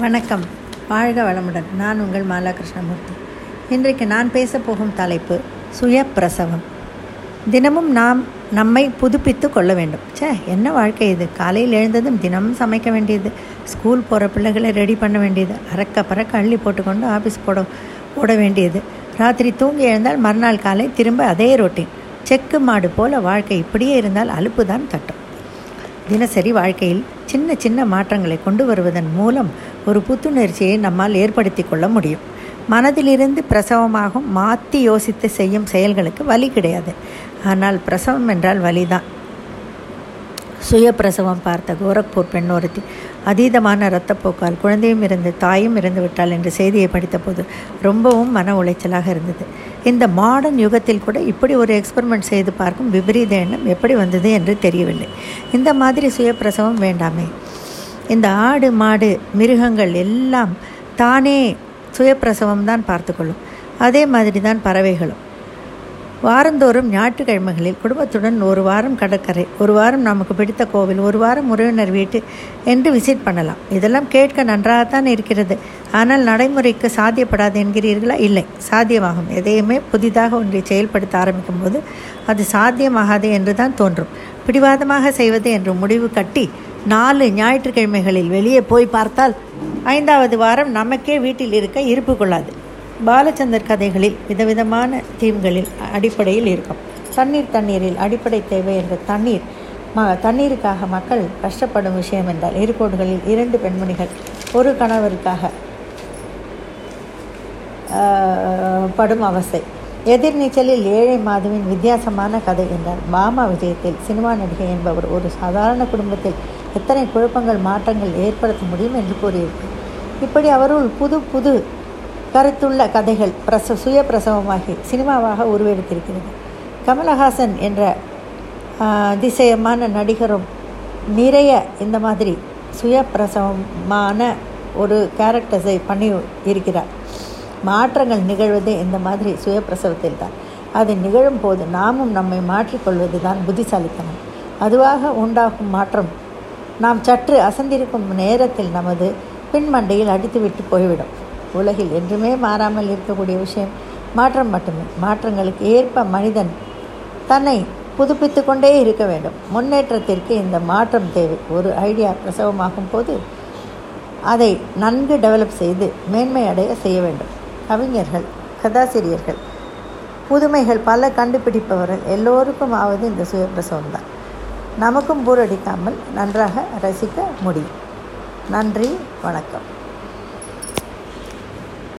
வணக்கம். வாழ்க வளமுடன். நான் உங்கள் மாலா கிருஷ்ணமூர்த்தி இன்றைக்கு நான் பேசப்போகும் தலைப்பு சுய பிரசவம் தினமும் நாம் நம்மை புதுப்பித்து கொள்ள வேண்டும். ச்சே என்ன வாழ்க்கை இது? காலையில் எழுந்ததும் தினமும் சமைக்க வேண்டியது ஸ்கூல் போகிற பிள்ளைகளை ரெடி பண்ண வேண்டியது அறக்க பறக்க அள்ளி போட்டுக்கொண்டு ஆஃபீஸ் போட ஓட வேண்டியது. ராத்திரி தூங்கி எழுந்தால் மறுநாள் காலை திரும்ப அதே ரொட்டீன். செக்கு மாடு போல வாழ்க்கை இப்படியே இருந்தால் அலுப்பு தான் தட்டும். தினசரி வாழ்க்கையில் சின்ன சின்ன மாற்றங்களை கொண்டு வருவதன் மூலம் ஒரு புத்துணர்ச்சியை நம்மால் ஏற்படுத்தி கொள்ள முடியும். மனதிலிருந்து பிரசவமாகும் மாற்றி யோசித்து செய்யும் செயல்களுக்கு வலி கிடையாது. ஆனால் பிரசவம் என்றால் வலிதான் சுய பிரசவம் பார்த்த கோரக்பூர் பெண் ஒருத்தி அதீதமான இரத்தப்போக்கால் குழந்தையும் இருந்து தாயும் இருந்து விட்டாள் என்ற செய்தியை படித்தபோது ரொம்பவும் மன உளைச்சலாக இருந்தது. இந்த மாடர்ன் யுகத்தில் கூட இப்படி ஒரு எக்ஸ்பெரிமெண்ட் செய்து பார்க்கும் விபரீத எண்ணம் எப்படி வந்தது என்று தெரியவில்லை. இந்த மாதிரி சுய பிரசவம் வேண்டாமே. இந்த ஆடு மாடு மிருகங்கள் எல்லாம் தானே சுயப்பிரசவம் தான் பார்த்துக்கொள்ளும். அதே மாதிரி தான் பறவைகளும். வாரந்தோறும் ஞாயிற்றுக்கிழமைகளில் குடும்பத்துடன் ஒரு வாரம் கடற்கரை ஒரு வாரம் நமக்கு பிடித்த கோவில் ஒரு வாரம் உறவினர் வீட்டு என்று விசிட் பண்ணலாம். இதெல்லாம் கேட்க நன்றாகத்தான் இருக்கிறது. ஆனால் நடைமுறைக்கு சாத்தியப்படாது என்கிறீர்களா? இல்லை. சாத்தியமாகும். எதையுமே புதிதாக ஒன்றை செயல்படுத்த ஆரம்பிக்கும் போது அது சாத்தியமாகாது என்று தான் தோன்றும். பிடிவாதமாக செய்வது என்று முடிவு கட்டி நாலு ஞாயிற்றுக்கிழமைகளில் வெளியே போய் பார்த்தால் ஐந்தாவது வாரம் நமக்கே வீட்டில் இருக்க இருப்பு கொள்ளாது. பாலச்சந்தர் கதைகளில் விதவிதமான தீம்களில் அடிப்படையில் இருக்கும். தண்ணீர் தண்ணீரில் அடிப்படை தேவை என்ற தண்ணீர் ம தண்ணீருக்காக மக்கள் கஷ்டப்படும் விஷயம் என்றால் ஏற்கோடுகளில் இரண்டு பெண்மணிகள் ஒரு கணவருக்காக படும் அவசை எதிர்நீச்சலில் ஏழை மாதவின் வித்தியாசமான கதை என்றார். பாமா விஜயத்தில் சினிமா நடிகை என்பவர் ஒரு சாதாரண குடும்பத்தில் எத்தனை குழப்பங்கள் மாற்றங்கள் ஏற்படுத்த முடியும் என்று கூறியிருக்கிறார் இப்படி அவருள் புது புது கருத்துள்ள கதைகள் பிரச சுய பிரசவமாகி சினிமாவாக உருவெடுத்திருக்கிறது. கமலஹாசன் என்ற அதிசயமான நடிகரும் நிறைய இந்த மாதிரி சுய பிரசவமான ஒரு கேரக்டர்ஸை பண்ணி இருக்கிறார் மாற்றங்கள் நிகழ்வதே இந்த மாதிரி சுயப்பிரசவத்தில் தான் அது நிகழும் போது நாமும் நம்மை மாற்றிக்கொள்வது தான் புத்திசாலித்தனம். அதுவாக உண்டாகும் மாற்றம். நாம் சற்று அசந்திருக்கும் நேரத்தில் நமது பின்மண்டையில் அடித்துவிட்டு போய்விடும். உலகில் என்றுமே மாறாமல் இருக்கக்கூடிய விஷயம் மாற்றம் மட்டுமே. மாற்றங்களுக்கு ஏற்ப மனிதன் தன்னை புதுப்பித்து கொண்டே இருக்க வேண்டும். முன்னேற்றத்திற்கு இந்த மாற்றம் தேவை. ஒரு ஐடியா பிரசவமாகும் போது அதை நன்கு டெவலப் செய்து மேன்மை அடைய செய்ய வேண்டும். கவிஞர்கள் கதாசிரியர்கள் புதுமைகள் பல கண்டுபிடிப்பவர்கள் எல்லோருக்கும் ஆவது இந்த சுயப்பிரசவம் தான் நமக்கும் போர் அடிக்காமல் நன்றாக ரசிக்க முடியும். நன்றி வணக்கம்.